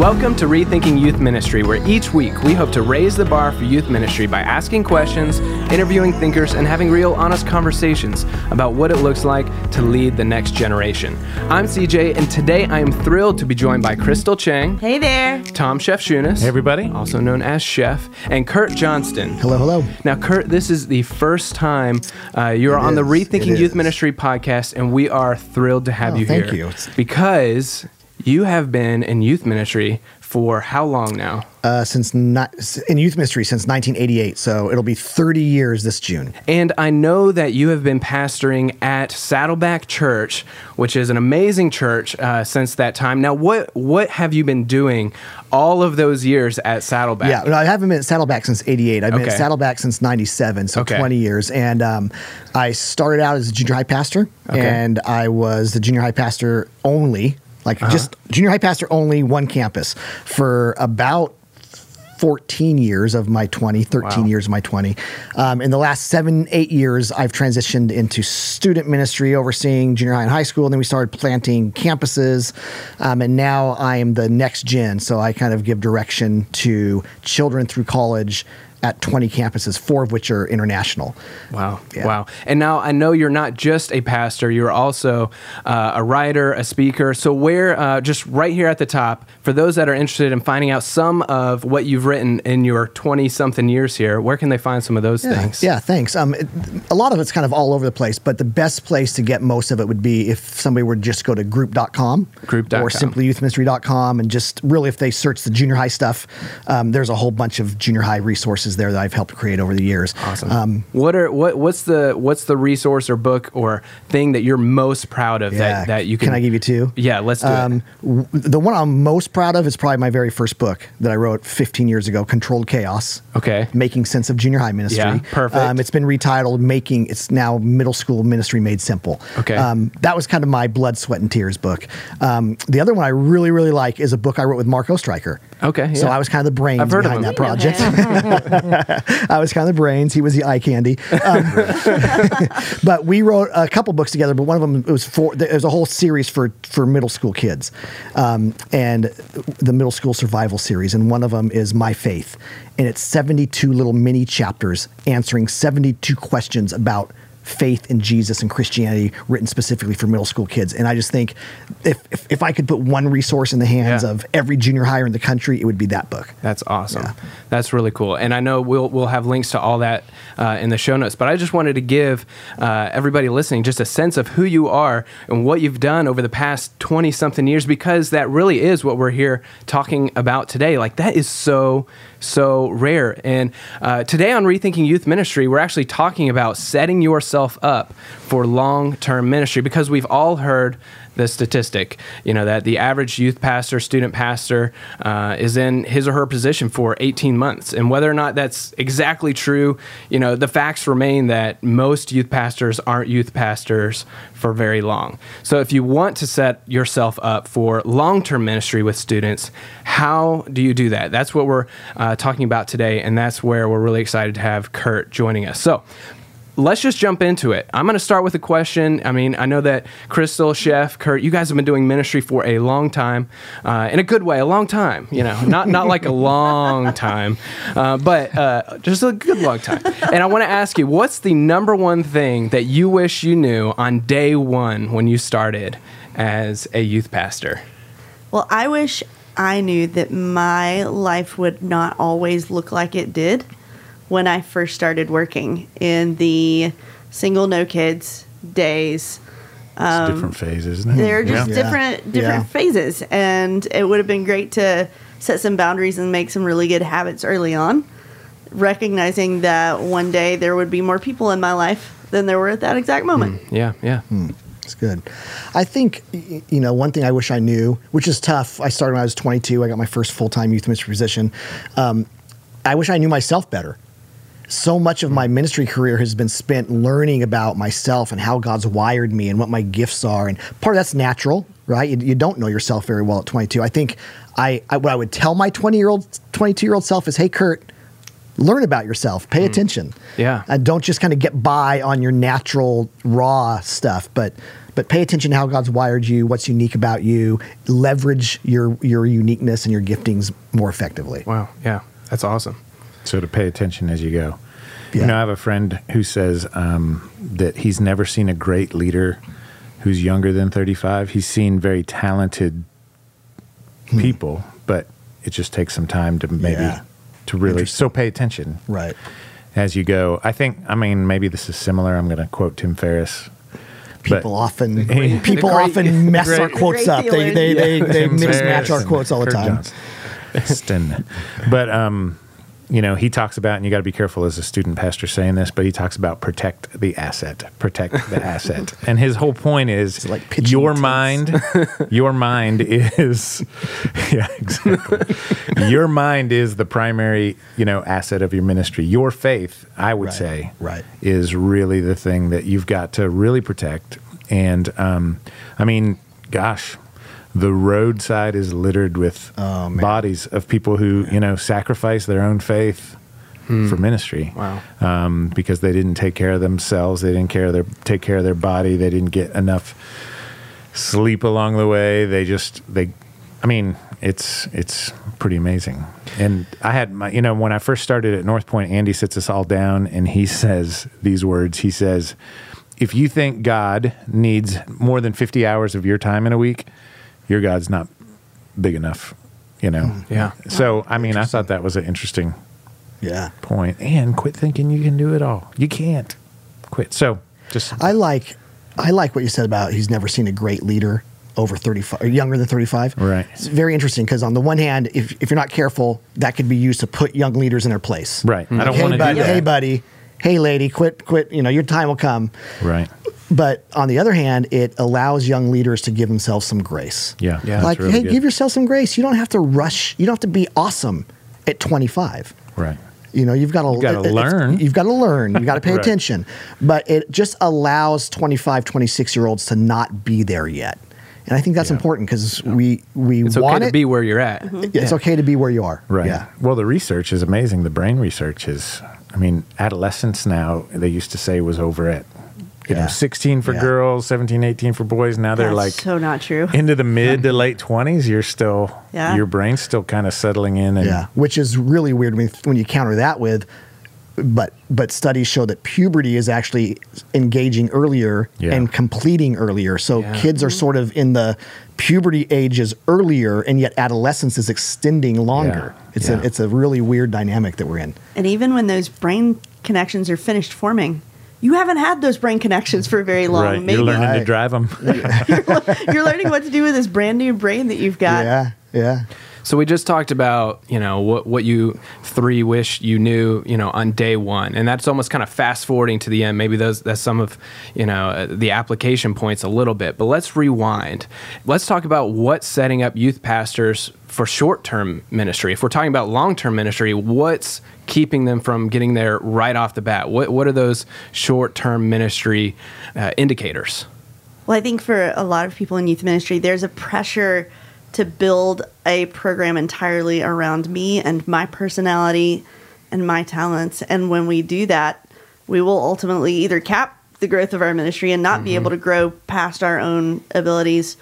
Welcome to Rethinking Youth Ministry, where each week we hope to raise the bar for youth ministry by asking questions, interviewing thinkers, and having real, honest conversations about what it looks like to lead the next generation. I'm CJ, and today I am thrilled to be joined by Crystal Chang, Hey there. Tom Shefchunas, Hey, everybody. also known as Chef, and Kurt Johnston. Hello, hello. Now, Kurt, this is the first time uh, you're on the Rethinking it Youth is. Ministry podcast, and we are thrilled to have Oh, you thank here Thank you. Because you have been in youth ministry for how long now? Uh, since not, in youth ministry since 1988, so it'll be 30 years this June. And I know that you have been pastoring at Saddleback Church, which is an amazing church uh, since that time. Now, what what have you been doing all of those years at Saddleback? Yeah, no, I haven't been at Saddleback since '88. I've been Okay. at Saddleback since '97, so Okay. 20 years. And um, I started out as a junior high pastor, Okay. and I was the junior high pastor only, like Uh-huh. just junior high pastor only, one campus for about 14 years of my 20, 13 Wow. years of my 20. Um, in the last seven, eight years, I've transitioned into student ministry, overseeing junior high and high school. And then we started planting campuses. Um, and now I am the next gen. So I kind of give direction to children through college at 20 campuses, four of which are international. Wow. Yeah. Wow. And now I know you're not just a pastor, you're also uh, a writer, a speaker. So, where, uh, just right here at the top, for those that are interested in finding out some of what you've written in your 20 something years here, where can they find some of those Yeah, things? Yeah, thanks. Um, it, a lot of it's kind of all over the place, but the best place to get most of it would be if somebody were to just go to group.com, Group.com. or simplyyouthministry.com and just really if they search the junior high stuff, um, there's a whole bunch of junior high resources there that I've helped create over the years. Awesome. Um, what are what what's the what's the resource or book or thing that you're most proud of yeah. that that you can? Can I give you two? Yeah, let's do Um, it. w- the one I'm most proud of is probably my very first book that I wrote 15 years ago, Controlled Chaos. Okay. Making Sense of Junior High Ministry. Yeah, perfect. Um, it's been retitled Making, it's now Middle School Ministry Made Simple. Okay. Um, that was kind of my blood, sweat, and tears book. Um, the other one I really, really like is a book I wrote with Mark Oestreicher. Okay, So. I was kind of the brains I've heard of behind that project. I was kind of the brains. He was the eye candy. Um, but we wrote a couple books together. But one of them it was for there's a whole series for for middle school kids, um, and the middle school survival series. And one of them is My Faith, and it's 72 little mini chapters answering 72 questions about faith in Jesus and Christianity written specifically for middle school kids. And I just think if if, if I could put one resource in the hands Yeah. of every junior higher in the country, it would be that book. That's awesome. Yeah. That's really cool. And I know we'll we'll have links to all that uh, in the show notes. But I just wanted to give uh, everybody listening just a sense of who you are and what you've done over the past twenty something years, because that really is what we're here talking about today. Like that is so so rare. And uh, today on Rethinking Youth Ministry, we're actually talking about setting yourself up for long term ministry because we've all heard the statistic, you know, that the average youth pastor, student pastor, uh, is in his or her position for 18 months. And whether or not that's exactly true, you know, the facts remain that most youth pastors aren't youth pastors for very long. So if you want to set yourself up for long term ministry with students, how do you do that? That's what we're uh, talking about today. And that's where we're really excited to have Kurt joining us. So, let's just jump into it. I'm going to start with a question. I mean, I know that Crystal, Chef, Kurt, you guys have been doing ministry for a long time, uh, in a good way, a long time. You know, not not like a long time, uh, but uh, just a good long time. And I want to ask you, what's the number one thing that you wish you knew on day one when you started as a youth pastor? Well, I wish I knew that my life would not always look like it did when I first started working in the single no kids days. It's um, different phases, isn't it? They're just Yeah. different different Yeah. phases, and it would have been great to set some boundaries and make some really good habits early on, recognizing that one day there would be more people in my life than there were at that exact hmm. moment. Yeah, yeah. Hmm. It's good. I think, you know, one thing I wish I knew, which is tough. I started when I was 22. I got my first full time youth ministry position. Um, I wish I knew myself better. So much of my ministry career has been spent learning about myself and how God's wired me and what my gifts are. And part of that's natural, right? You, you don't know yourself very well at 22. I think I, I what I would tell my 20 year old, 22 year old self is, hey, Kurt, learn about yourself, pay attention. Yeah. Uh, don't just kind of get by on your natural raw stuff, but but pay attention to how God's wired you, what's unique about you, leverage your your uniqueness and your giftings more effectively. Wow. Yeah. That's awesome. So to pay attention as you go. Yeah. You know, I have a friend who says um, that he's never seen a great leader who's younger than 35. He's seen very talented people, but it just takes some time to maybe Yeah. to really so pay attention Right. as you go. I think I mean maybe this is similar. I'm going to quote Tim Ferriss. But- People often Great- people great- often mess our quotes Great up. They they they, they Tim mix Ferriss our quotes all the Kurt time. Johnston. but um, you know, he talks about, and you got to be careful as a student pastor saying this, but he talks about protect the asset, protect the asset, and his whole point is like your tents. mind, your mind is, yeah, exactly. your mind is the primary, you know, asset of your ministry. Your faith, I would Right, say, right. is really the thing that you've got to really protect. And um, I mean, gosh, the roadside is littered with Oh, bodies of people who you know sacrifice their own faith for ministry. Wow. Um, because they didn't take care of themselves, they didn't care of their take care of their body, they didn't get enough sleep along the way. They just they, I mean, it's it's pretty amazing. And I had my, you know, when I first started at North Point, Andy sits us all down and he says these words. He says, "If you think God needs more than fifty hours of your time in a week, your God's not big enough." You know. Mm, yeah. So I mean, I thought that was an interesting Yeah. point. And quit thinking you can do it all. You can't. Quit. So just I like I like what you said about he's never seen a great leader over 35 or younger than 35. Right. It's very interesting because on the one hand, if, if you're not careful, that could be used to put young leaders in their place. Right. I don't hey, wanna do that. Hey, buddy. Hey, lady, quit, quit. You know, your time will come. right. But on the other hand, it allows young leaders to give themselves some grace. Yeah. Yeah. like, really hey, good. give yourself some grace. You don't have to rush. You don't have to be awesome at 25. right. You know, you've got to gotta it- learn. You've got to learn. You've got to pay Right. attention. But it just allows 25, 26 year olds to not be there yet. And I think that's Yeah. important because we we It's okay want to be where you're at. Mm-hmm. it's okay to be where you are. Right. Yeah. Well, the research is amazing. The brain research is, I mean, adolescence now, they used to say was over at, you Yeah. know, 16 for Yeah. girls, 17, 18 for boys. Now they're That's like so not true. into the mid to late 20s. You're still, Yeah. your brain's still kind of settling in. And Yeah. Which is really weird when, when you counter that with, but but studies show that puberty is actually engaging earlier Yeah. and completing earlier. So Yeah. kids are mm-hmm. sort of in the puberty ages earlier, and yet adolescence is extending longer. Yeah. It's Yeah. a it's a really weird dynamic that we're in. And even when those brain connections are finished forming, you haven't had those brain connections for very long. right. Maybe You're learning to drive them. you're learning what to do with this brand new brain that you've got. Yeah, yeah. So we just talked about, you know, what what you three wish you knew, you know, on day one, and that's almost kind of fast forwarding to the end. Maybe those that's some of, you know, uh, the application points a little bit. But let's rewind. Let's talk about what setting up youth pastors for short term ministry. If we're talking about long term ministry, what's keeping them from getting there right off the bat? What what are those short term ministry uh, indicators? Well, I think for a lot of people in youth ministry, there's a pressure to build a program entirely around me and my personality and my talents. And when we do that, we will ultimately either cap the growth of our ministry and not be mm-hmm. able to grow past our own abilities,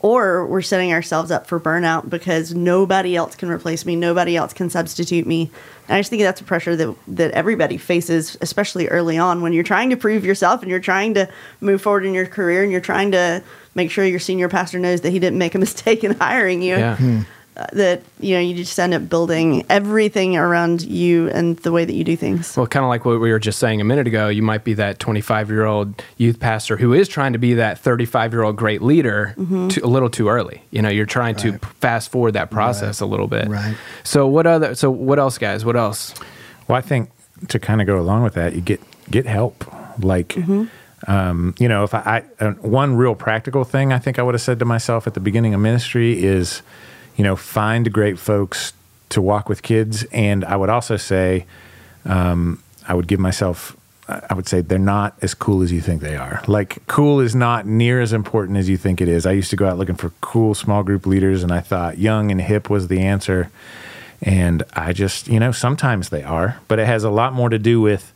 or we're setting ourselves up for burnout because nobody else can replace me, nobody else can substitute me. And I just think that's a pressure that that everybody faces, especially early on when you're trying to prove yourself and you're trying to move forward in your career and you're trying to make sure your senior pastor knows that he didn't make a mistake in hiring you. Yeah. Uh, that you know you just end up building everything around you and the way that you do things. Well, kind of like what we were just saying a minute ago, you might be that 25 year old youth pastor who is trying to be that 35 year old great leader too, a little too early. You know, you're trying to Right. p- fast forward that process a little bit. Right. So what other? So what else, guys? What else? Well, I think to kind of go along with that, you get get help. Like, um, you know, if I, I uh, one real practical thing I think I would have said to myself at the beginning of ministry is, you know, find great folks to walk with kids, and I would also say, um, I would give myself. I would say they're not as cool as you think they are. Like, cool is not near as important as you think it is. I used to go out looking for cool small group leaders, and I thought young and hip was the answer And I just, you know, sometimes they are, but it has a lot more to do with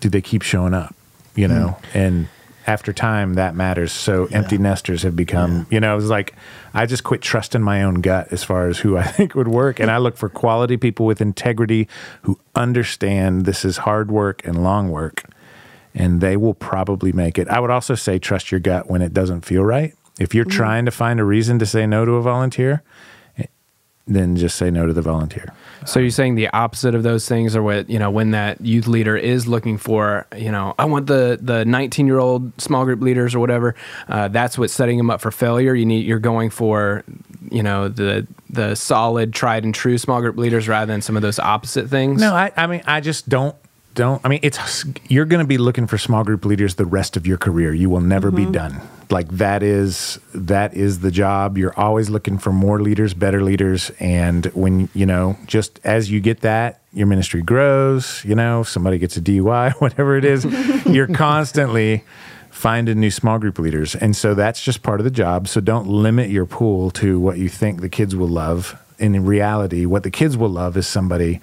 do they keep showing up, you know? And after time, that matters. So empty nesters have become, you know, it was like I just quit trusting my own gut as far as who I think would work. And I look for quality people with integrity who understand this is hard work and long work, and they will probably make it. I would also say trust your gut when it doesn't feel right. If you're mm-hmm. trying to find a reason to say no to a volunteer, then just say no to the volunteer. So you're saying the opposite of those things are what you know when that youth leader is looking for. You know, I want the the 19 year old small group leaders or whatever. Uh, that's what's setting them up for failure. You need you're going for you know the the solid tried and true small group leaders rather than some of those opposite things. No, I, I mean, I just don't don't. I mean, it's you're going to be looking for small group leaders the rest of your career. You will never be mm-hmm. done. Like that is that is the job. You're always looking for more leaders, better leaders, and when you know, just as you get that, your ministry grows. You know, somebody gets a DUI, whatever it is, you're constantly finding new small group leaders, and so that's just part of the job. So don't limit your pool to what you think the kids will love. In reality, what the kids will love is somebody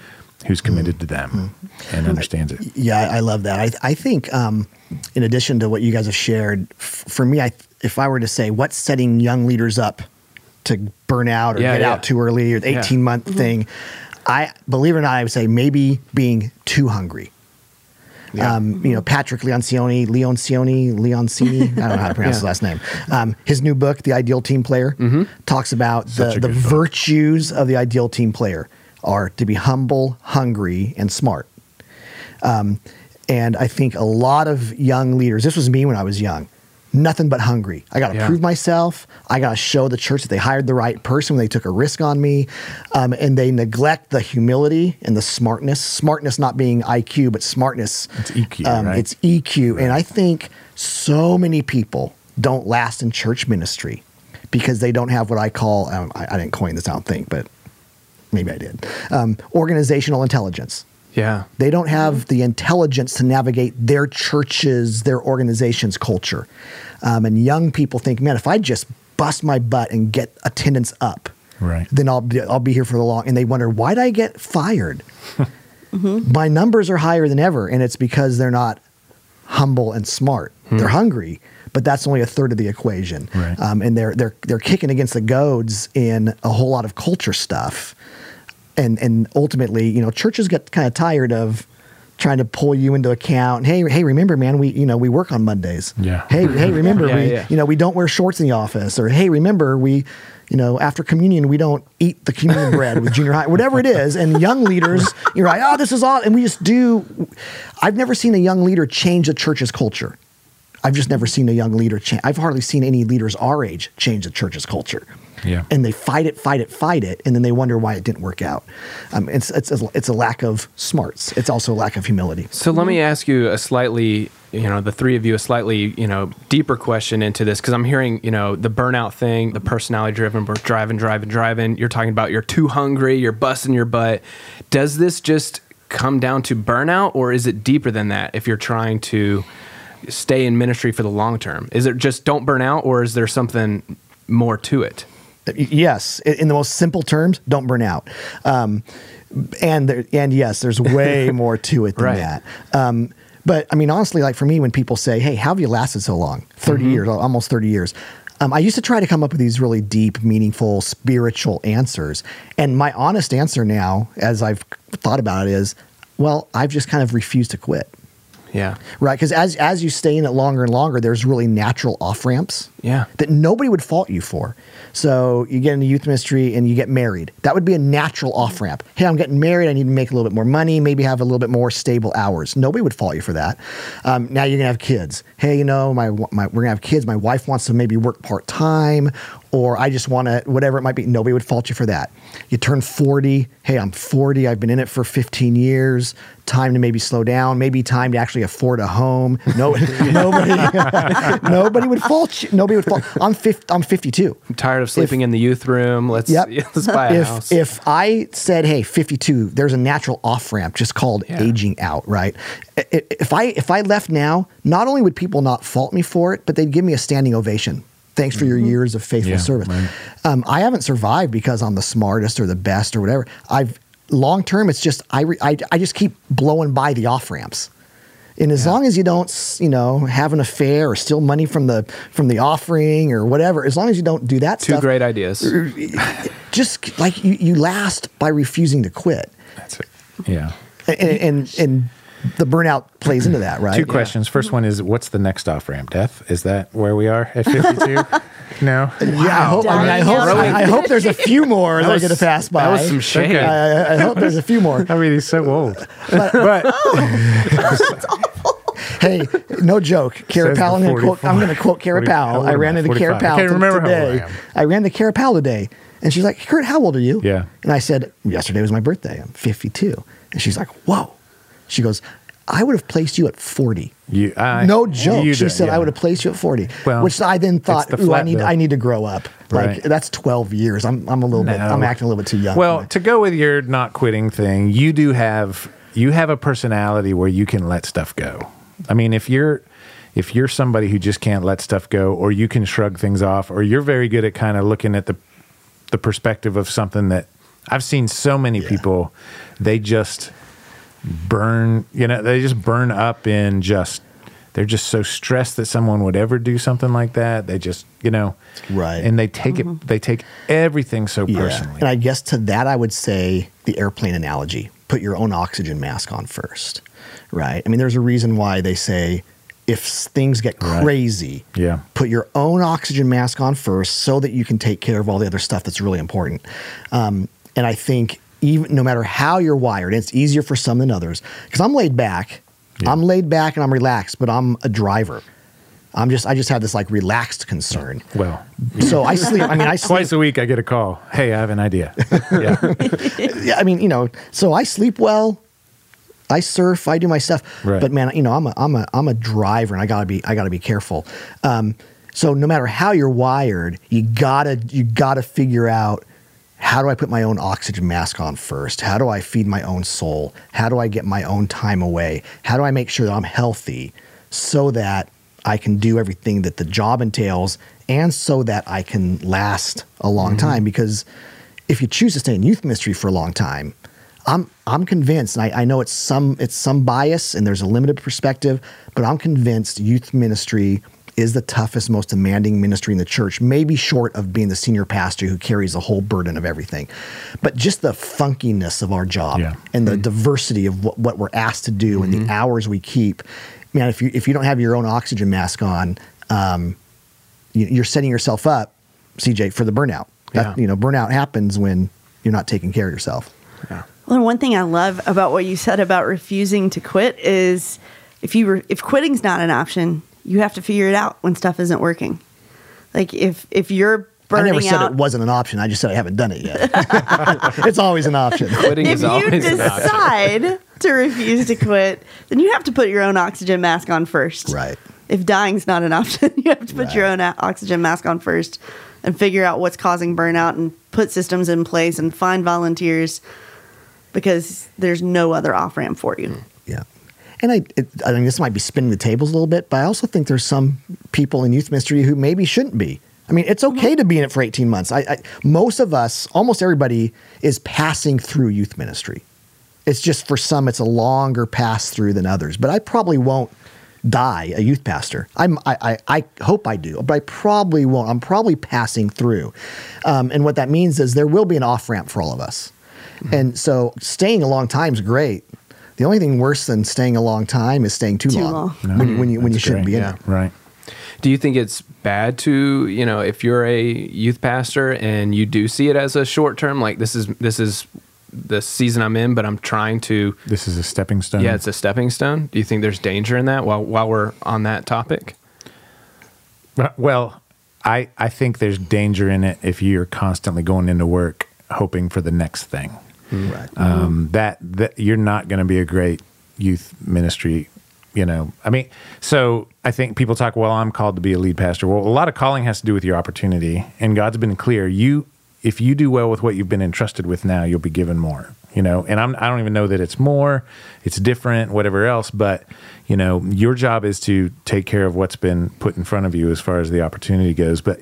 who's committed to them and understands it. Yeah, I I love that. I, I think, um, in addition to what you guys have shared, f- for me, I, if I were to say what's setting young leaders up to burn out or Yeah, get yeah. out too early or the Yeah. 18 month thing, I believe it or not, I would say maybe being too hungry. Yeah. Um, you know, Patrick Leoncioni, Leoncioni, Leoncini, I don't know how to pronounce his last name. Um, his new book, The Ideal Team Player, talks about Such the, the virtues of the ideal team player are to be humble, hungry, and smart. Um, and I think a lot of young leaders, this was me when I was young, nothing but hungry. I got to Yeah. prove myself. I got to show the church that they hired the right person when they took a risk on me. Um, and they neglect the humility and the smartness. Smartness not being IQ, but smartness. It's EQ, Um, right? It's EQ. And I think so many people don't last in church ministry because they don't have what I call, um, I, I didn't coin this, I don't think, but maybe I did, um, organizational intelligence. yeah. They don't have the intelligence to navigate their churches, their organization's culture. Um, and young people think, man, if I just bust my butt and get attendance up, Right. then I'll be, I'll be here for the long. And they wonder, why'd I get fired? My numbers are higher than ever. And it's because they're not humble and smart. They're hungry, but that's only a third of the equation. Right. Um, and they're, they're, they're kicking against the goads in a whole lot of culture stuff and and ultimately, you know, churches get kind of tired of trying to pull you into account. Hey, hey, remember, man, we you know we work on Mondays. Yeah. Hey, hey, remember, Yeah, we yeah. you know we don't wear shorts in the office, or hey, remember, we you know after communion we don't eat the communion bread with junior high, whatever it is. And young leaders, you're like, oh, this is all, and we just do. I've never seen a young leader change a church's culture. I've just never seen a young leader change. I've hardly seen any leaders our age change the church's culture Yeah. and they fight it, fight it, fight it, and then they wonder why it didn't work out. Um, it's, it's, a, it's a lack of smarts. It's also a lack of humility. So let me ask you a slightly, you know, the three of you a slightly, you know, deeper question into this because I'm hearing, you know, the burnout thing, the personality driven, we're driving, driving, driving. You're talking about you're too hungry, you're busting your butt. Does this just come down to burnout or is it deeper than that if you're trying to stay in ministry for the long term? Is it just don't burn out or is there something more to it? Yes, in the most simple terms, don't burn out. Um, and there, and yes, there's way more to it than Right. that. Um, but I mean, honestly, like for me, when people say, "Hey, how have you lasted so long? 30 years, almost thirty years." Um, I used to try to come up with these really deep, meaningful, spiritual answers. And my honest answer now, as I've thought about it, is, well, I've just kind of refused to quit. Yeah. Right, because as as you stay in it longer and longer, there's really natural off ramps. Yeah. that nobody would fault you for. So you get into youth ministry and you get married. That would be a natural off ramp. Hey, I'm getting married. I need to make a little bit more money. Maybe have a little bit more stable hours. Nobody would fault you for that. Um, now you're gonna have kids. Hey, you know, my, my we're gonna have kids. My wife wants to maybe work part time, or I just want to whatever it might be. Nobody would fault you for that. You turn 40. Hey, I'm 40. I've been in it for 15 years. Time to maybe slow down. Maybe time to actually afford a home. No, nobody, nobody would fault you. Nobody would fault. I'm 50, I'm 52. I'm tired of sleeping in the youth room. Let's Yep. let's buy a if, house. If I said, "Hey, 52," there's a natural off ramp just called Yeah. aging out, right? If I if I left now, not only would people not fault me for it, but they'd give me a standing ovation. Thanks for your years of faithful Yeah, service. right. Um, I haven't survived because I'm the smartest or the best or whatever. I've long term, it's just I, re, I I just keep blowing by the off ramps. And as long as you don't, you know, have an affair or steal money from the from the offering or whatever, as long as you don't do that Two stuff, great ideas. just like you, you last by refusing to quit, That's it. Yeah. and and, and the burnout plays into that, right? Two questions. First one is what's the next off ramp? Death? Is that where we are at 52? no. Yeah, I hope. I, mean, I hope. out. I, I hope there's a few more that, are was- going to pass by. that was some shade. I, I- I hope there's a few more. I mean, he's so old. But, oh, Hey, no joke. Kara Says the Powell. I'm going to quote. 44. I'm going to quote Kara Powell. I ran am I? into Kara 45. Powell can't t- remember how old I today. I ran into Kara Powell today, and she's like, "Kurt, how old are you?" Yeah. And I said, "Yesterday was my birthday. I'm 52." And she's like, "Whoa." She goes, "I would have placed you at 40." you, I, no joke. She do- said yeah. I would have placed you at 40. Well, which I then thought, the "Ooh, I need bill. I need to grow up." Like Right. that's 12 years. I'm I'm a little bit I'm acting a little bit too young. Well, to go with your not quitting thing, you do have you have a personality where you can let stuff go. I mean, if you're if you're somebody who just can't let stuff go, or you can shrug things off, or you're very good at kind of looking at the the perspective of something that I've seen so many Yeah. people, they just burn. You know, they just burn up in just. They're just so stressed that someone would ever do something like that. They just, you know, Right. And they take it. They take everything so Yeah. personally. And I guess to that, I would say the airplane analogy put your own oxygen mask on first, right? I mean, there's a reason why they say if things get Right. crazy, Yeah. put your own oxygen mask on first so that you can take care of all the other stuff that's really important. Um, and I think even no matter how you're wired, it's easier for some than others because I'm laid back. Yeah. I'm laid back and I'm relaxed, but I'm a driver. I'm just I just have this like relaxed concern. Well, So I sleep. I mean, I sleep. twice a week I get a call. Hey, I have an idea. yeah. yeah, I mean, you know, so I sleep well. I surf. I do my stuff. Right. But man, you know, I'm a I'm a I'm a driver, and I gotta be I gotta be careful. Um, so no matter how you're wired, you gotta you gotta figure out how do I put my own oxygen mask on first? How do I feed my own soul? How do I get my own time away? How do I make sure that I'm healthy so that I can do everything that the job entails and so that I can last a long mm-hmm. time? Because if you choose to stay in youth ministry for a long time, I'm I'm convinced, and I, I know it's some it's some bias and there's a limited perspective, but I'm convinced youth ministry is the toughest, most demanding ministry in the church, maybe short of being the senior pastor who carries the whole burden of everything. But just the funkiness of our job Yeah. and the diversity of what, what we're asked to do and the hours we keep. Man, if you if you don't have your own oxygen mask on, um, you, you're setting yourself up, CJ, for the burnout. That, Yeah. You know, burnout happens when you're not taking care of yourself. Well, one thing I love about what you said about refusing to quit is if you re- if quitting's not an option, you have to figure it out when stuff isn't working. Like if if you're burning I never said out, it wasn't an option. I just said I haven't done it yet. it's always an option. Quitting if is always an option. If you decide to refuse to quit, then you have to put your own oxygen mask on first. Right. If dying's not an option, you have to put your own o- oxygen mask on first and figure out what's causing burnout and put systems in place and find volunteers because there's no other off ramp for you. Yeah. And I, it, I mean, this might be spinning the tables a little bit, but I also think there's some people in youth ministry who maybe shouldn't be. I mean, it's okay to be in it for 18 months. I, I, most of us, almost everybody, is passing through youth ministry. It's just for some, it's a longer pass through than others. But I probably won't die a youth pastor. I'm, I, I, I hope I do, but I probably won't. I'm probably passing through. Um, and what that means is there will be an off ramp for all of us. And so staying a long time is great. The only thing worse than staying a long time is staying too, Too long, long. when, you- when you when you shouldn't great. be in Yeah. it. Right. Do you think it's bad to, you know, if you're a youth pastor and you do see it as a short term, like this is this is the season I'm in, but I'm trying to This is a stepping stone. yeah, it's a stepping stone. Do you think there's danger in that while while we're on that topic? Uh, well, I, I think there's danger in it if you're constantly going into work hoping for the next thing. Right. Um, that, that you're not going to be a great youth ministry. You know, I mean, so I think people talk, well, I'm called to be a lead pastor. Well, a lot of calling has to do with your opportunity, and God's been clear. You, if you do well with what you've been entrusted with now, you'll be given more. You know, and I'm, I don't even know that it's more, it's different, whatever else. But you know, your job is to take care of what's been put in front of you as far as the opportunity goes. But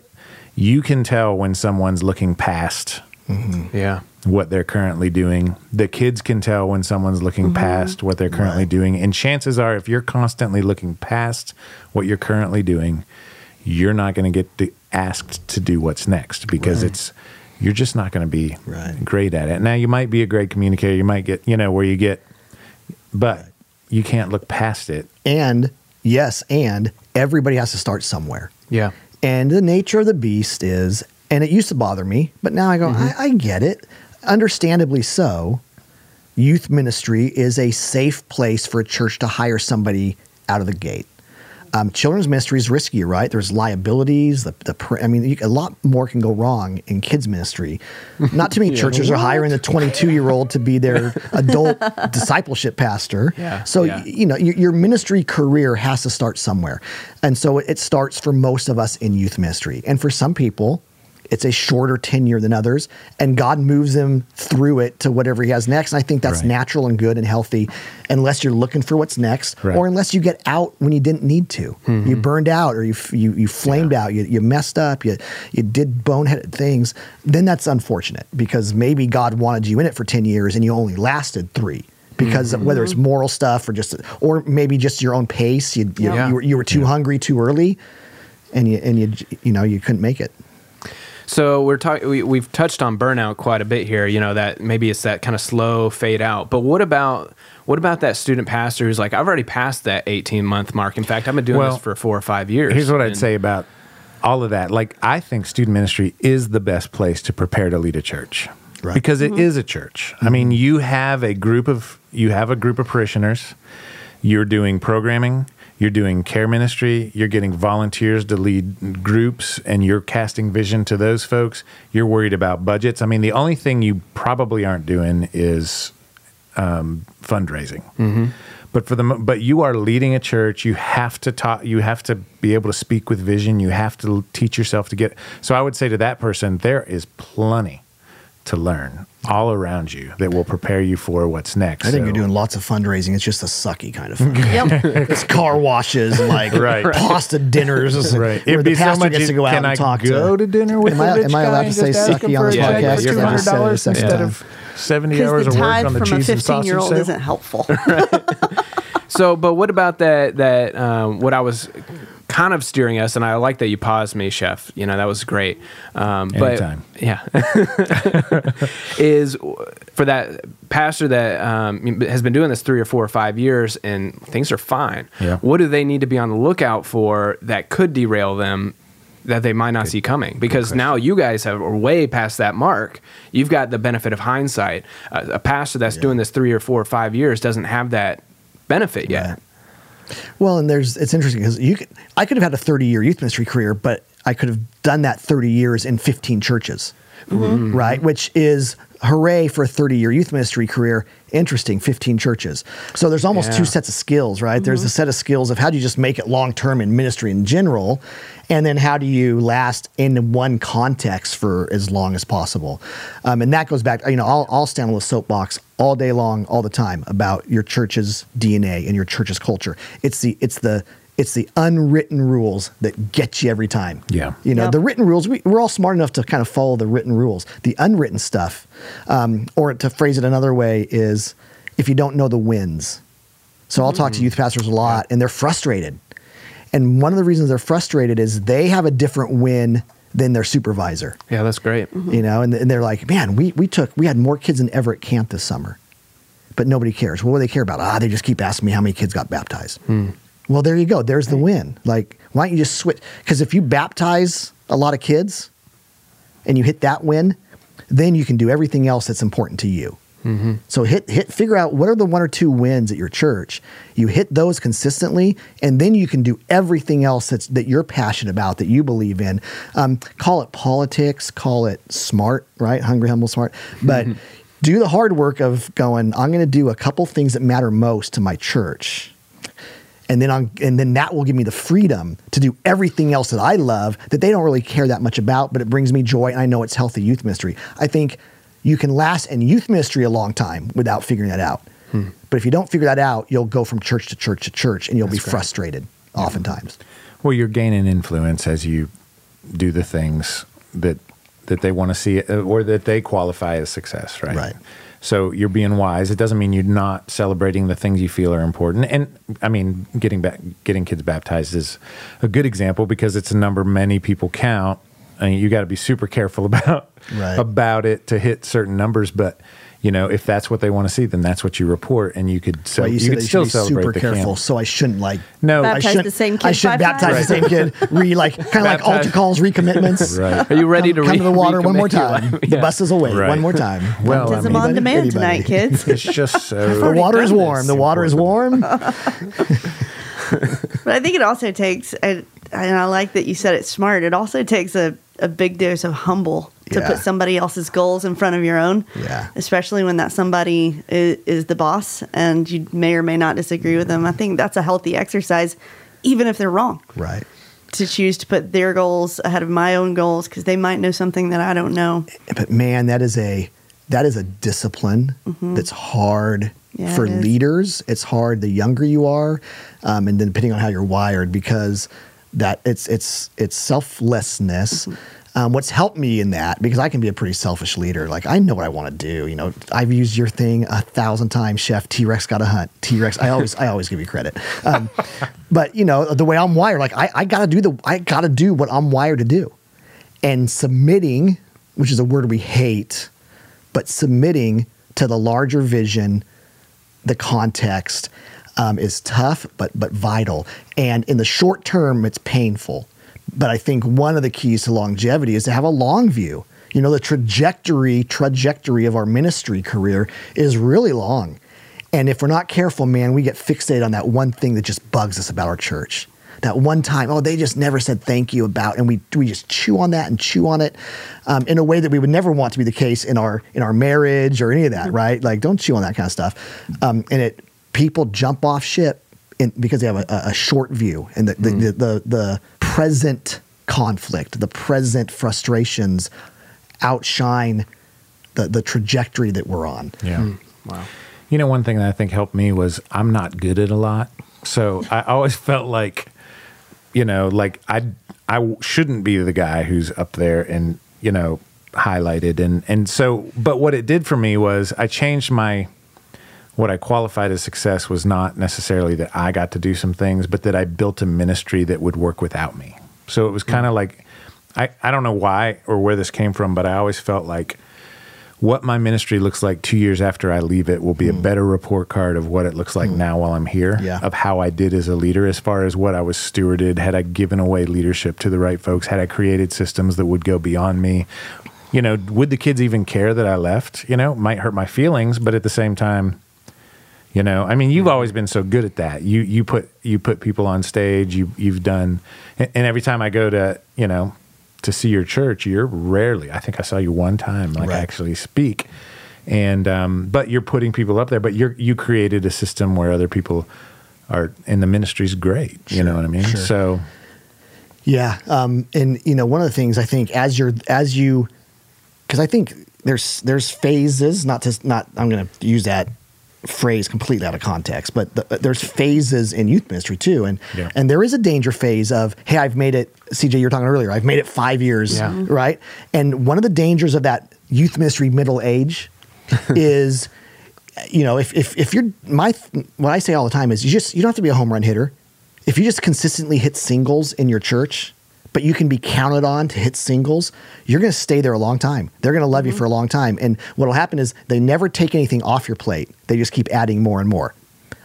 you can tell when someone's looking past Mm-hmm. Yeah. what they're currently doing. The kids can tell when someone's looking mm-hmm. past what they're currently doing. And chances are, if you're constantly looking past what you're currently doing, you're not going to get asked to do what's next because it's you're just not going to be Right. great at it. Now you might be a great communicator. You might get you know where you get, but you can't look past it. And yes, and everybody has to start somewhere. Yeah. And the nature of the beast is, and it used to bother me, but now I go, I, I get it. Understandably so. Youth ministry is a safe place for a church to hire somebody out of the gate. Um, children's ministry is riskier, right? There's liabilities. The, the I mean, you, a lot more can go wrong in kids ministry. Not too many churches are hiring the 22 year old to be their adult discipleship pastor. Yeah, So yeah. you know your, your ministry career has to start somewhere, and so it starts for most of us in youth ministry, and for some people. It's a shorter tenure than others, and God moves them through it to whatever He has next. And I think that's Right. natural and good and healthy, unless you're looking for what's next, Right. or unless you get out when you didn't need to. Mm-hmm. You burned out, or you you, you flamed out, you, you messed up, you you did boneheaded things. Then that's unfortunate because maybe God wanted you in it for ten years and you only lasted three. Because of whether it's mm-hmm. moral stuff or just, or maybe just your own pace, you you, Yeah. you, were, you were too hungry too early, and you and you you know you couldn't make it. So we're talking. We, we've touched on burnout quite a bit here. You know that maybe it's that kind of slow fade out. But what about what about that student pastor who's like, I've already passed that eighteen month mark. In fact, I've been doing Well, this for four or five years. Here's what I'd say about all of that. Like, I think student ministry is the best place to prepare to lead a church Right. because it mm-hmm. is a church. I mean, mm-hmm. you have a group of you have a group of parishioners. You're doing programming. You're doing care ministry. You're getting volunteers to lead groups, and you're casting vision to those folks. You're worried about budgets. I mean, the only thing you probably aren't doing is um, fundraising. But for the but you are leading a church. You have to talk. You have to be able to speak with vision. You have to teach yourself to get. So I would say to that person, there is plenty to learn all around you that will prepare you for what's next. I think So- you're doing lots of fundraising. It's just a sucky kind of fun. Yep. it's car washes like Right. pasta dinners. Right. Where It'd the be so pastor much gets to go out and I talk go to, dinner with Am the I, am I allowed to say just ask him sucky on a this check podcast? for Yes, I just said it a $200 second instead time. of seventy Because hours the of work on the from a cheese and 15 year sausage old sale? isn't helpful. So, but what about that? That um, what I was kind of steering us, and I like that you paused me, Chef. You know that was great. Um, but yeah, is for that pastor that um, has been doing this three or four or five years, and things are fine. Yeah. What do they need to be on the lookout for that could derail them? That they might not see coming because now you guys have are way past that mark. You've got the benefit of hindsight. Uh, a pastor that's doing this three or four or five years doesn't have that benefit yet. Right. Well, and there's it's interesting because you could I could have had a 30 year youth ministry career, but I could have done that 30 years in 15 churches, right? Which is hooray for a 30 year youth ministry career. Interesting, 15 churches. So there's almost Yeah. two sets of skills, right? There's a set of skills of how do you just make it long term in ministry in general, and then how do you last in one context for as long as possible. Um, and that goes back, you know, I'll, I'll stand on the soapbox all day long, all the time about your church's DNA and your church's culture. It's the it's the it's the unwritten rules that get you every time. Yeah. You know, Yep. the written rules, we, we're all smart enough to kind of follow the written rules. The unwritten stuff, um, or to phrase it another way, is if you don't know the wins. So I'll talk to youth pastors a lot, and they're frustrated. And one of the reasons they're frustrated is they have a different win than their supervisor. Yeah, that's great. You know, and, and they're like, man, we, we took, we had more kids than ever at camp this summer, but nobody cares. What do they care about? Ah, they just keep asking me how many kids got baptized. Well, there you go. There's the win. Like, why don't you just switch? Because if you baptize a lot of kids and you hit that win, then you can do everything else that's important to you. So hit hit figure out what are the one or two wins at your church. You hit those consistently, and then you can do everything else that's that you're passionate about, that you believe in. Um, call it politics, call it smart, right? Hungry, humble, smart. But do the hard work of going. I'm going to do a couple things that matter most to my church and then on and then that will give me the freedom to do everything else that I love that they don't really care that much about, but it brings me joy and I know it's healthy youth ministry. I think you can last in youth ministry a long time without figuring that out. But if you don't figure that out, you'll go from church to church to church and you'll be That's right. frustrated oftentimes. Well, you're gaining influence as you do the things that that they want to see uh, or that they qualify as success, right? Right. So you're being wise. It doesn't mean you're not celebrating the things you feel are important. And I mean, getting back, getting kids baptized is a good example because it's a number many people count. I mean, you got to be super careful about Right. about it to hit certain numbers. But you know, if that's what they want to see, then that's what you report, and you could so Well, you, you, could still should be celebrate super the careful, camp. so I shouldn't like No, Baptize I shouldn't, the same I should baptize times? the same kid. Re like kind of like altar calls, recommitments. Right. Are you ready come, to come to the water one more time? life? The Yeah. bus is away Right. one more time. Well, I Baptism mean, on demand anybody. tonight, kids. it's just so. the water is warm. The water is warm. But I think it also takes, and and I like that you said it smart. It also takes a, a big dose of humble to Yeah. put somebody else's goals in front of your own. Yeah. Especially when that somebody is, is the boss and you may or may not disagree with them. I think that's a healthy exercise, even if they're wrong, right. to choose to put their goals ahead of my own goals because they might know something that I don't know. But man, that is a that is a discipline that's hard Mm-hmm. Yeah, for it leaders. It's hard the younger you are, um, and then depending on how you're wired, because that it's it's it's selflessness. Mm-hmm. Um, what's helped me in that because I can be a pretty selfish leader. Like I know what I want to do. You know, I've used your thing a thousand times, Chef. T Rex got to hunt. T Rex. I always I always give you credit. Um, but you know the way I'm wired, like I, I got to do the I got to do what I'm wired to do, and submitting, which is a word we hate, but submitting to the larger vision, the context um, is tough, but but vital. And in the short term, it's painful. But I think one of the keys to longevity is to have a long view. You know, the trajectory trajectory of our ministry career is really long. And if we're not careful, man, we get fixated on that one thing that just bugs us about our church. That one time, oh, they just never said thank you about, and we we just chew on that and chew on it um, in a way that we would never want to be the case in our in our marriage or any of that, right? Like, don't chew on that kind of stuff. Um, and it people jump off ship in, because they have a, a short view and the the, the the the present conflict, the present frustrations outshine the the trajectory that we're on. Yeah. Hmm. Wow. You know, one thing that I think helped me was I'm not good at a lot. So I always felt like, you know, like I I shouldn't be the guy who's up there and you know highlighted and and so. But what it did for me was I changed my what I qualified as success was not necessarily that I got to do some things, but that I built a ministry that would work without me. So it was hmm. kind of like I I don't know why or where this came from, but I always felt like what my ministry looks like two years after I leave it will be a hmm. better report card of what it looks like hmm. now while I'm here, Yeah. of how I did as a leader, as far as what I was stewarded, had I given away leadership to the right folks, had I created systems that would go beyond me. You know, would the kids even care that I left? You know, might hurt my feelings, but at the same time, you know, I mean, you've always been so good at that. You you put you put people on stage. You you've done, and every time I go to you know to see your church, you're rarely. I think I saw you one time, like Right. actually speak, and um, but you're putting people up there. But you're you created a system where other people are, and the ministry's great. you know what I mean? sure. So Yeah, um, and you know, one of the things I think as you're as you, because I think there's there's phases. Not to not I'm going to use that phrase completely out of context, but the, there's phases in youth ministry too, and Yeah. and there is a danger phase of hey, I've made it. CJ, you were talking earlier. I've made it five years, Yeah. Mhm. right? And one of the dangers of that youth ministry middle age is. You know, if, if if you're my what I say all the time is you just you don't have to be a home run hitter if you just consistently hit singles in your church, but you can be counted on to hit singles, you're going to stay there a long time. They're going to love you for a long time. And what will happen is they never take anything off your plate. They just keep adding more and more.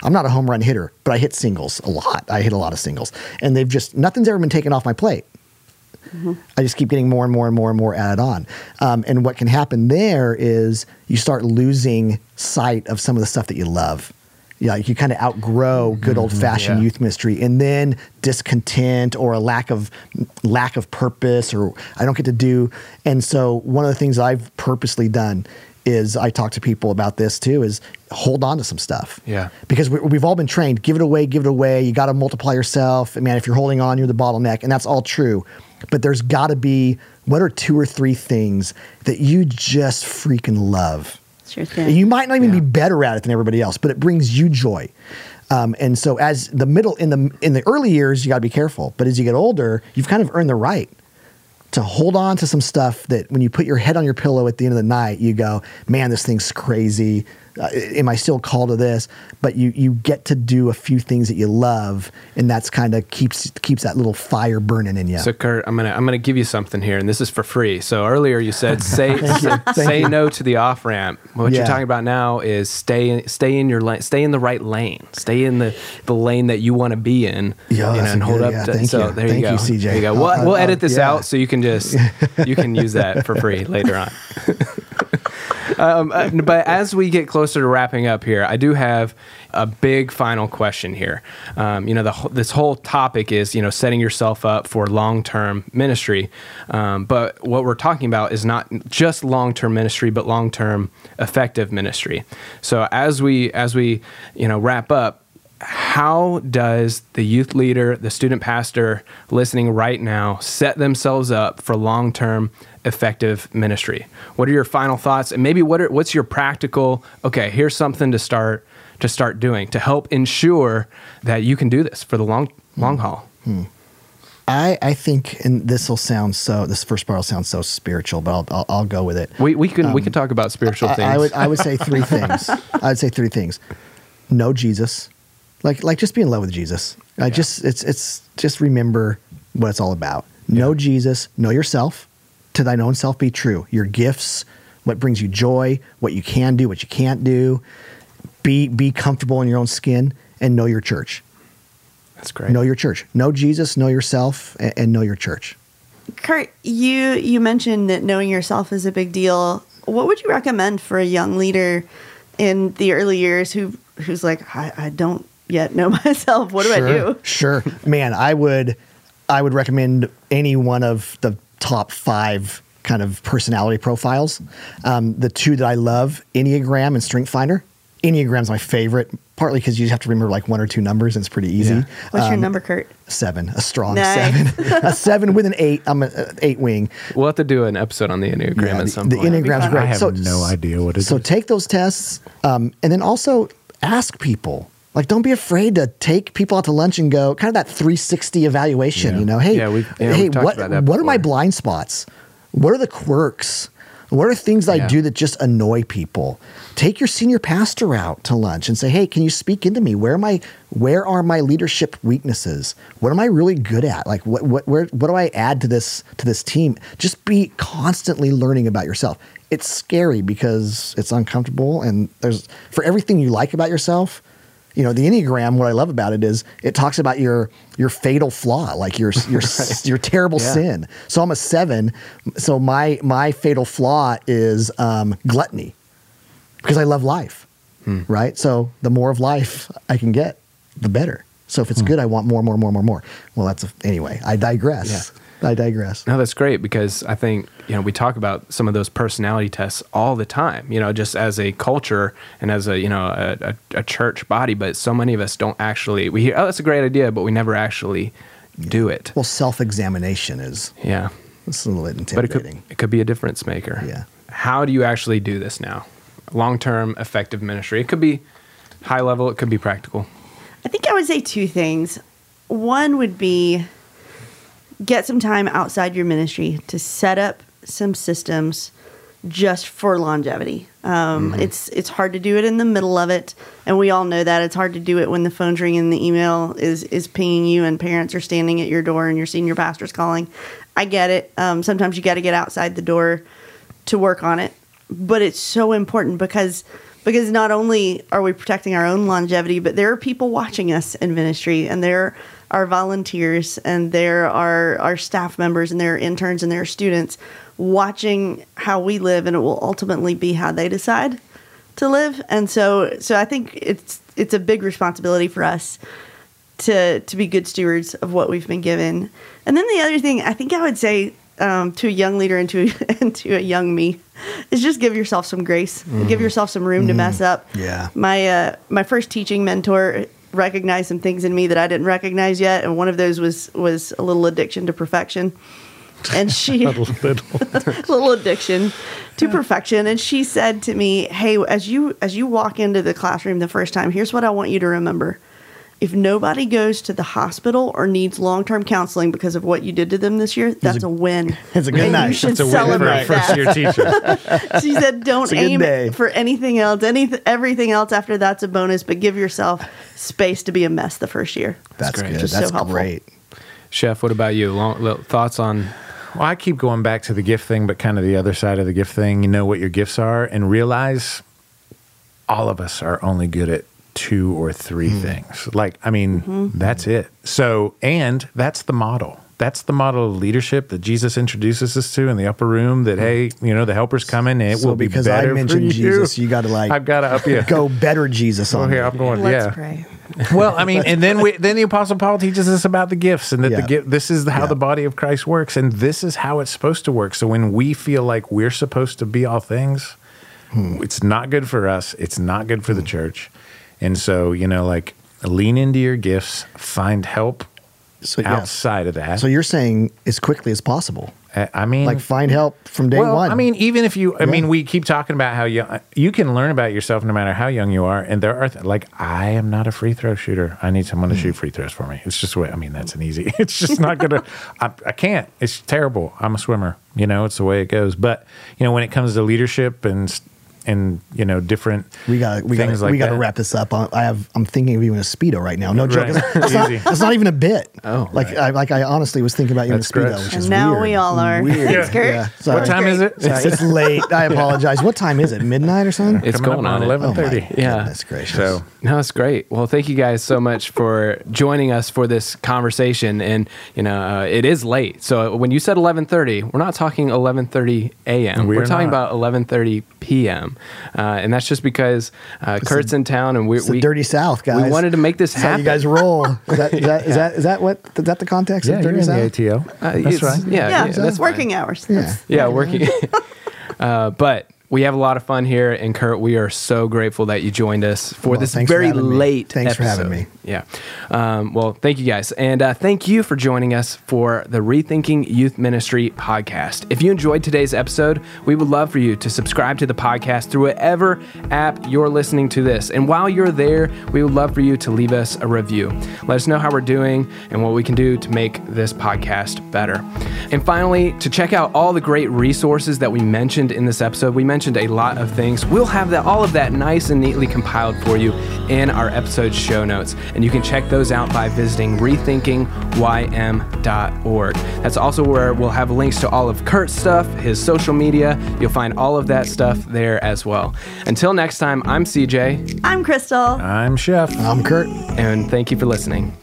I'm not a home run hitter, but I hit singles a lot. I hit a lot of singles. And they've just, nothing's ever been taken off my plate. I just keep getting more and more and more and more added on. Um, and what can happen there is you start losing sight of some of the stuff that you love. Yeah, you kind of outgrow good mm-hmm. old fashioned yeah. youth ministry, and then discontent or a lack of lack of purpose, or I don't get to do. And so, one of the things I've purposely done is I talk to people about this too: is hold on to some stuff. Yeah. because we, we've all been trained: give it away, give it away. You got to multiply yourself. Man, if you're holding on, you're the bottleneck, and that's all true. But there's got to be what are two or three things that you just freaking love. Sure thing. You might not even Yeah. be better at it than everybody else, but it brings you joy. Um, and so, as the middle in the in the early years, you got to be careful. But as you get older, you've kind of earned the right to hold on to some stuff that when you put your head on your pillow at the end of the night, you go, man, this thing's crazy. Uh, am I still called to this? But you you get to do a few things that you love, and that's kind of keeps keeps that little fire burning in you. So Kurt, I'm gonna I'm gonna give you something here, and this is for free. So earlier you said say say no to the off ramp. What Yeah. you're talking about now is stay stay in your lane, stay in the right lane, stay in the, the lane that you want to be in, Yeah, you know, and hold good- up. yeah, to, thank so you. there Thank you go. you, CJ. There you go. We'll, I'll- we'll I'll- edit this yeah. out so you can just you can use that for free later on. Um, uh, but as we get closer to wrapping up here, I do have a big final question here. Um, you know, the, this whole topic is you know setting yourself up for long term ministry, um, but what we're talking about is not just long term ministry, but long term effective ministry. So as we as we you know wrap up, how does the youth leader, the student pastor listening right now set themselves up for long term effective ministry? What are your final thoughts? And maybe what are, what's your practical, okay, here's something to start to start doing to help ensure that you can do this for the long long haul. Hmm. I, I think, and this will sound so. This first part will sound so spiritual, but I'll I'll, I'll go with it. We, we can we um, can talk about spiritual I, things. I would I would say three things. I would say three things. Know Jesus, like like just be in love with Jesus. I just it's it's just remember what it's all about. Know Jesus. Know yourself. To thine own self be true. Your gifts, what brings you joy, what you can do, what you can't do. Be be comfortable in your own skin and know your church. That's great. Know your church. Know Jesus. Know yourself, and, and know your church. Kurt, you you mentioned that knowing yourself is a big deal. What would you recommend for a young leader in the early years who who's like, I, I don't yet know myself. What do I do? Sure, man. I would, I would recommend any one of the top five kind of personality profiles. Um, the two that I love, Enneagram and Strength Finder. Enneagram's my favorite, partly because you just have to remember like one or two numbers, and it's pretty easy. Yeah. What's your Um, number, Kurt? Seven, a strong Nice. seven, a seven with an eight. I'm an eight wing. We'll have to do an episode on the Enneagram Yeah, at the, some the point. The Enneagram's fun. great. I have no idea what it so is. take those tests, um, and then also ask people. Like, don't be afraid to take people out to lunch and go kind of that 360 evaluation. Yeah. You know, hey, Yeah, yeah, hey, what about that what are my blind spots? What are the quirks? What are things I do that just annoy people? Take your senior pastor out to lunch and say, "Hey, can you speak into me? Where am I? Where are my leadership weaknesses? What am I really good at? Like, what what where what do I add to this to this team? Just be constantly learning about yourself. It's scary because it's uncomfortable, and there's for everything you like about yourself. You know, the Enneagram. What I love about it is it talks about your your fatal flaw, like your your your terrible Yeah. sin. So I'm a seven. So my my fatal flaw is um, gluttony because I love life, right? So the more of life I can get, the better. So if it's good, I want more, more, more, more, more. Well, that's a, anyway. I digress. I digress. No, that's great because I think you know we talk about some of those personality tests all the time. You know, just as a culture and as a you know a, a, a church body, but so many of us don't actually. We hear, oh, that's a great idea, but we never actually do it. Well, self-examination is Yeah, it's a little bit but it could it could be a difference maker. Yeah. How do you actually do this now? Long term effective ministry. It could be high level. It could be practical. I think I would say two things. One would be get some time outside your ministry to set up some systems just for longevity. Um, It's it's hard to do it in the middle of it, and we all know that it's hard to do it when the phone's ringing, and the email is is pinging you, and parents are standing at your door, and your senior pastor's calling. I get it. Um, sometimes you got to get outside the door to work on it, but it's so important because because not only are we protecting our own longevity, but there are people watching us in ministry, and there are volunteers, and there are our staff members, and there are interns, and there are students watching how we live, and it will ultimately be how they decide to live. And so, so I think it's it's a big responsibility for us to to be good stewards of what we've been given. And then the other thing I think I would say um, to a young leader and to and to a young me is just give yourself some grace, give yourself some room to mess up. Yeah. My uh, my first teaching mentor recognized some things in me that I didn't recognize yet, and one of those was was a little addiction to perfection. And she little addiction to perfection. And she said to me hey as you as you walk into the classroom the first time here's what i want you to remember if nobody goes to the hospital or needs long term counseling because of what you did to them this year, that's a, win. It's a good and night. You should It's a win for a celebrate first year teacher. she said, "Don't aim day. for anything else. Any everything else after that's a bonus, but give yourself space to be a mess the first year." That's great. good. That's so helpful. great. Chef, what about you? Long, little thoughts on? Well, I keep going back to the gift thing, but kind of the other side of the gift thing. You know what your gifts are, and realize all of us are only good at two or three hmm. things. Like, I mean, mm-hmm. that's it. So, and that's the model. That's the model of leadership that Jesus introduces us to in the upper room. That hmm. hey, you know, the helper's coming. And it So will be because I better mentioned for you. Jesus, you gotta, like, I've got to up you. Go better, Jesus. Oh, On here. I'm going. Let's yeah. pray. well, I mean, and then we, then the Apostle Paul teaches us about the gifts and that Yeah. the gift. This is how Yeah. the body of Christ works, and this is how it's supposed to work. So when we feel like we're supposed to be all things, Hmm. it's not good for us. It's not good for the hmm. church, and so you know, like lean into your gifts, find help So, yeah. outside of that. So you're saying as quickly as possible, I- mean, like find help from day well, one. I mean, even if you, I Yeah. mean, we keep talking about how young you can learn about yourself no matter how young you are. And there are, th- like, I am not a free throw shooter. I need someone to hmm. shoot free throws for me. It's just what, I mean, that's an easy, it's just not going to, I, I can't. It's terrible. I'm a swimmer. You know, it's the way it goes. But, you know, when it comes to leadership and, and you know, different we got we got things we got to wrap this up. I have I'm thinking of even a speedo right now. No joke. Right. It's, it's not, it's not even a bit. Oh, like I like I honestly was thinking about you That's a speedo, gross. which And now weird. we all are. Weird. Thanks, Kurt. Yeah. Sorry. What time is it? Sorry, it's late. I apologize. What time is it? Midnight or something? It's Coming going on on it. Oh my 11:30. Yeah. Goodness gracious. So No, it's great. Well, thank you guys so much for joining us for this conversation. And you know, uh, it is late, so when you said eleven thirty, we're not talking eleven thirty a.m. We We're are talking not. about eleven thirty p.m. Uh, and that's just because uh, Kurt's in town, and we it's the we dirty South, guys. we wanted to make this That's how happen. you guys roll. Is that, is, that, is, that, is that what? Is that the context yeah, of you're dirty in South? the ATL. Uh, That's right. Yeah, Yeah, yeah, that's fine. working hours. Yeah. That's- Yeah, working. uh, but we have a lot of fun here, and Kurt, we are so grateful that you joined us for Well, this for very me. late. Thanks for having me. Yeah. Um, well, thank you guys, and uh, thank you for joining us for the Rethinking Youth Ministry podcast. If you enjoyed today's episode, we would love for you to subscribe to the podcast through whatever app you're listening to this. And while you're there, we would love for you to leave us a review. Let us know how we're doing and what we can do to make this podcast better. And finally, to check out all the great resources that we mentioned in this episode, we mentioned a lot of things. We'll have that all of that nice and neatly compiled for you in our episode show notes. And you can check those out by visiting rethinkingym.org. That's also where we'll have links to all of Kurt's stuff, his social media. You'll find all of that stuff there as well. Until next time, I'm CJ, I'm Crystal. I'm Chef. I'm Kurt. and thank you for listening.